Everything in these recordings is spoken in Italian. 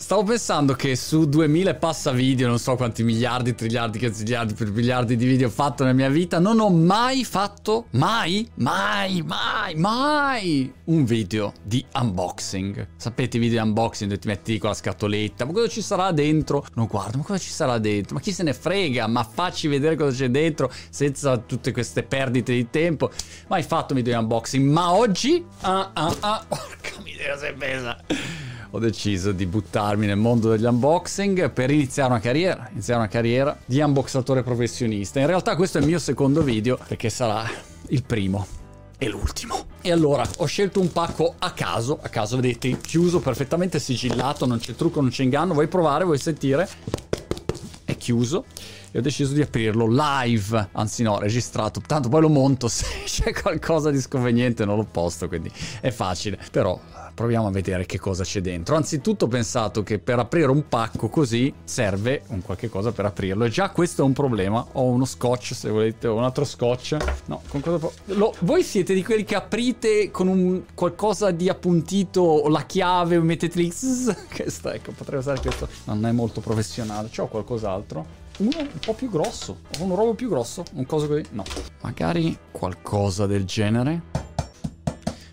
Stavo pensando che su 2000 passa video, non so quanti miliardi, triliardi, cazziliardi per miliardi di video ho fatto nella mia vita, non ho mai fatto, mai, mai, mai, mai un video di unboxing. Sapete i video di unboxing dove ti metti con la scatoletta, ma cosa ci sarà dentro? Non guardo, ma cosa ci sarà dentro? Ma chi se ne frega? Ma facci vedere cosa c'è dentro senza tutte queste perdite di tempo. Mai fatto un video di unboxing, ma oggi... Ah, ah, ah, porca miseria, sei pesa ho deciso di buttarmi nel mondo degli unboxing per iniziare una carriera, iniziare una carriera di unboxatore professionista. In realtà questo è il mio secondo video perché sarà il primo e l'ultimo. E allora ho scelto un pacco a caso, a caso vedete, chiuso perfettamente sigillato, non c'è trucco, non c'è inganno, vuoi provare, vuoi sentire? È chiuso e ho deciso di aprirlo live, anzi no, registrato, tanto poi lo monto se c'è qualcosa di sconveniente non lo posto, quindi è facile, però proviamo a vedere che cosa c'è dentro. Anzitutto ho pensato che per aprire un pacco così serve un qualche cosa per aprirlo. E già questo è un problema. Ho uno scotch, se volete, ho un altro scotch. No, con cosa po- Voi siete di quelli che aprite con un qualcosa di appuntito o la chiave o mettete lì. Questo, ecco, potrei usare questo. Non è molto professionale. C'ho qualcos'altro? Uno un po' più grosso. Un robo più grosso. Un coso così. No. Magari qualcosa del genere.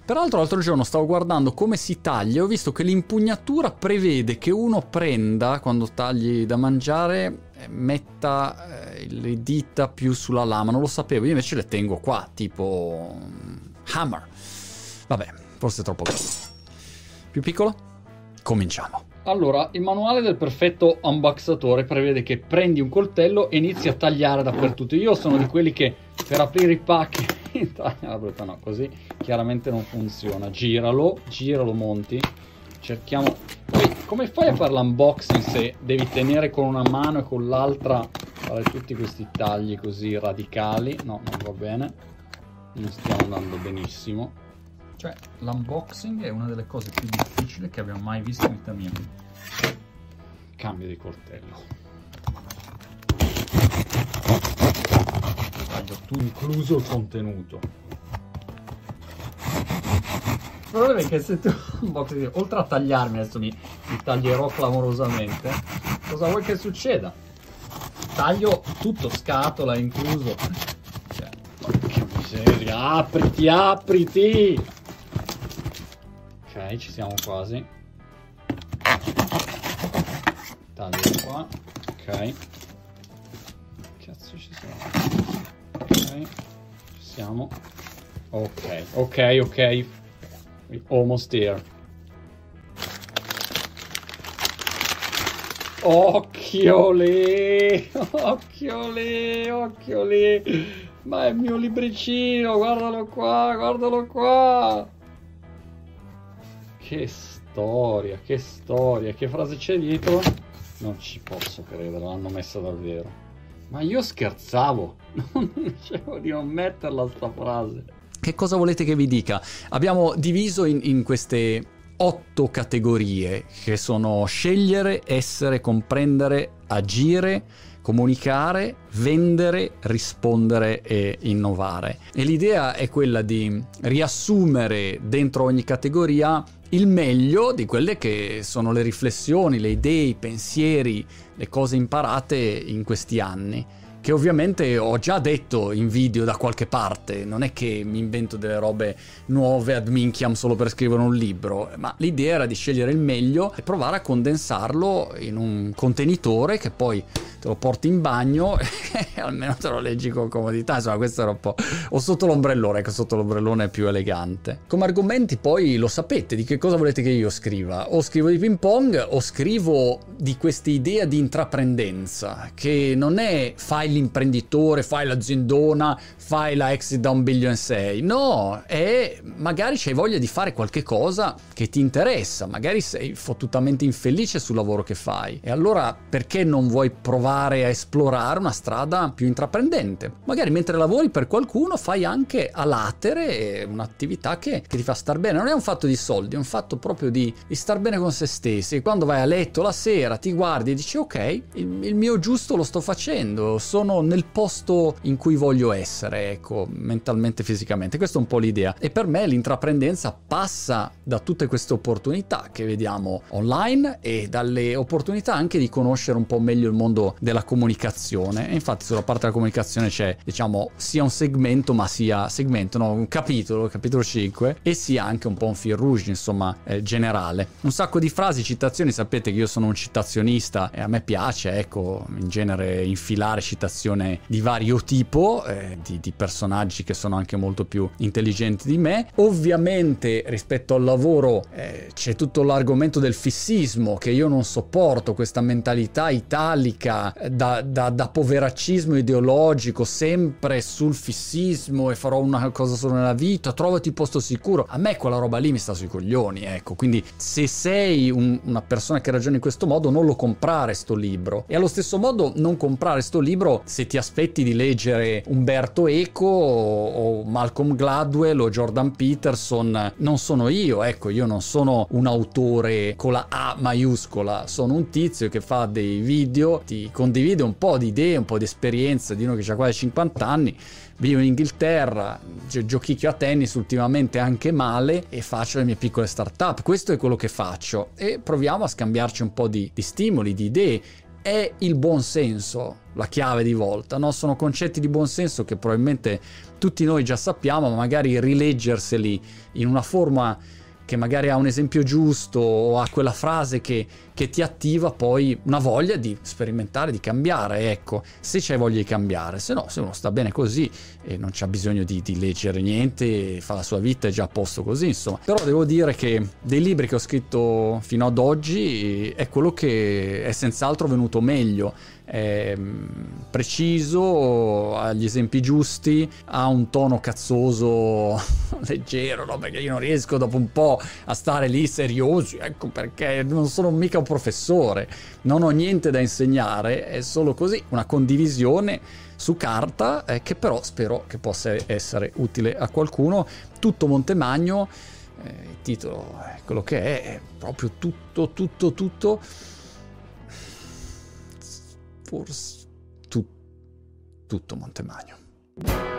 Peraltro l'altro giorno stavo guardando come si taglia e ho visto che l'impugnatura prevede che uno prenda, quando tagli da mangiare, eh, metta eh, le dita più sulla lama. Non lo sapevo, io invece le tengo qua, tipo mm, hammer. Vabbè, forse è troppo grosso. Più piccolo? Cominciamo. Allora, il manuale del perfetto unboxatore prevede che prendi un coltello e inizi a tagliare dappertutto. Io sono di quelli che per aprire i pacchi taglia la brutta, no, così chiaramente non funziona. Giralo, giralo Monti. Cerchiamo... Poi, come fai a fare l'unboxing se devi tenere con una mano e con l'altra fare tutti questi tagli così radicali? No, non va bene. Non stiamo andando benissimo. Cioè, l'unboxing è una delle cose più difficili che abbiamo mai visto in vita mia. Cambio di coltello. Taglio tu incluso il contenuto. Il problema è che se tu unboxing, oltre a tagliarmi, adesso mi, mi taglierò clamorosamente, cosa vuoi che succeda? Taglio tutto, scatola incluso. Cioè, porca miseria, apriti, apriti! Ci siamo quasi. Taglio qua. Ok. Cazzo ci siamo. Ok. Ci siamo. Ok, ok, ok. We almost there. Occhio lì, occhio lì, occhio lì. Ma è il mio libricino, guardalo qua, guardalo qua. Che storia, che storia, che frase c'è dietro? Non ci posso credere, l'hanno messa davvero. Ma io scherzavo, non dicevo di non metterla sta frase. Che cosa volete che vi dica? Abbiamo diviso in, in queste otto categorie che sono scegliere, essere, comprendere, agire, comunicare, vendere, rispondere e innovare. E l'idea è quella di riassumere dentro ogni categoria il meglio di quelle che sono le riflessioni, le idee, i pensieri, le cose imparate in questi anni che ovviamente ho già detto in video da qualche parte, non è che mi invento delle robe nuove ad minchiam solo per scrivere un libro, ma l'idea era di scegliere il meglio e provare a condensarlo in un contenitore che poi te lo porti in bagno e almeno te lo leggi con comodità. Insomma, questo era un po'. O sotto l'ombrellone, che sotto l'ombrellone è più elegante. Come argomenti, poi lo sapete di che cosa volete che io scriva. O scrivo di ping pong o scrivo di questa idea di intraprendenza, che non è fai l'imprenditore, fai l'aziendona, fai la exit da un billion 6. No, è magari c'hai voglia di fare qualche cosa che ti interessa, magari sei fottutamente infelice sul lavoro che fai. E allora perché non vuoi provare a esplorare una strada più intraprendente? Magari mentre lavori per qualcuno fai anche a latere un'attività che, che ti fa star bene. Non è un fatto di soldi, è un fatto proprio di, di star bene con se stessi. Quando vai a letto la sera ti guardi e dici ok, il, il mio giusto lo sto facendo, sono nel posto in cui voglio essere, ecco, mentalmente, fisicamente. Questa è un po' l'idea. E per me l'intraprendenza passa da tutte queste opportunità che vediamo online e dalle opportunità anche di conoscere un po' meglio il mondo della comunicazione. E infatti sulla parte della comunicazione c'è, diciamo, sia un segmento, ma sia segmento, no, un capitolo, capitolo 5, e sia anche un po' un fil rouge, insomma, eh, generale. Un sacco di frasi, citazioni, sapete che io sono un citazionista e a me piace, ecco, in genere infilare citazioni di vario tipo, eh, di, di personaggi che sono anche molto più intelligenti di me. Ovviamente rispetto al lavoro eh, c'è tutto l'argomento del fissismo che io non sopporto, questa mentalità italica eh, da, da, da poveraccismo ideologico, sempre sul fissismo e farò una cosa solo nella vita, trovati posto sicuro. A me quella roba lì mi sta sui coglioni, ecco. Quindi se sei un, una persona che ragiona in questo modo, non lo comprare sto libro. E allo stesso modo non comprare sto libro se ti aspetti di leggere Umberto Eco o, o Malcolm Gladwell o Jordan Peterson. Non sono io, ecco, io non sono un autore con la A maiuscola, sono un tizio che fa dei video, ti condivide un po' di idee, un po' di esperienza di uno che ha quasi 50 anni vivo in Inghilterra, giochicchio a tennis ultimamente anche male e faccio le mie piccole start-up. Questo è quello che faccio e proviamo a scambiarci un po' di, di stimoli, di idee. È il buon senso la chiave di volta, no? Sono concetti di buon senso che probabilmente tutti noi già sappiamo, ma magari rileggerseli in una forma che magari ha un esempio giusto o ha quella frase che, che, ti attiva poi una voglia di sperimentare, di cambiare, ecco, se c'hai voglia di cambiare, se no, se uno sta bene così e non c'ha bisogno di, di leggere niente, fa la sua vita è già a posto così, insomma. Però devo dire che dei libri che ho scritto fino ad oggi è quello che è senz'altro venuto meglio è mm, preciso, ha gli esempi giusti, ha un tono cazzoso leggero, no? perché io non riesco dopo un po' a stare lì seriosi, ecco perché non sono mica professore, non ho niente da insegnare, è solo così, una condivisione su carta eh, che però spero che possa essere utile a qualcuno. Tutto Montemagno, eh, il titolo è quello che è, è proprio tutto, tutto, tutto forse tu, tutto Montemagno.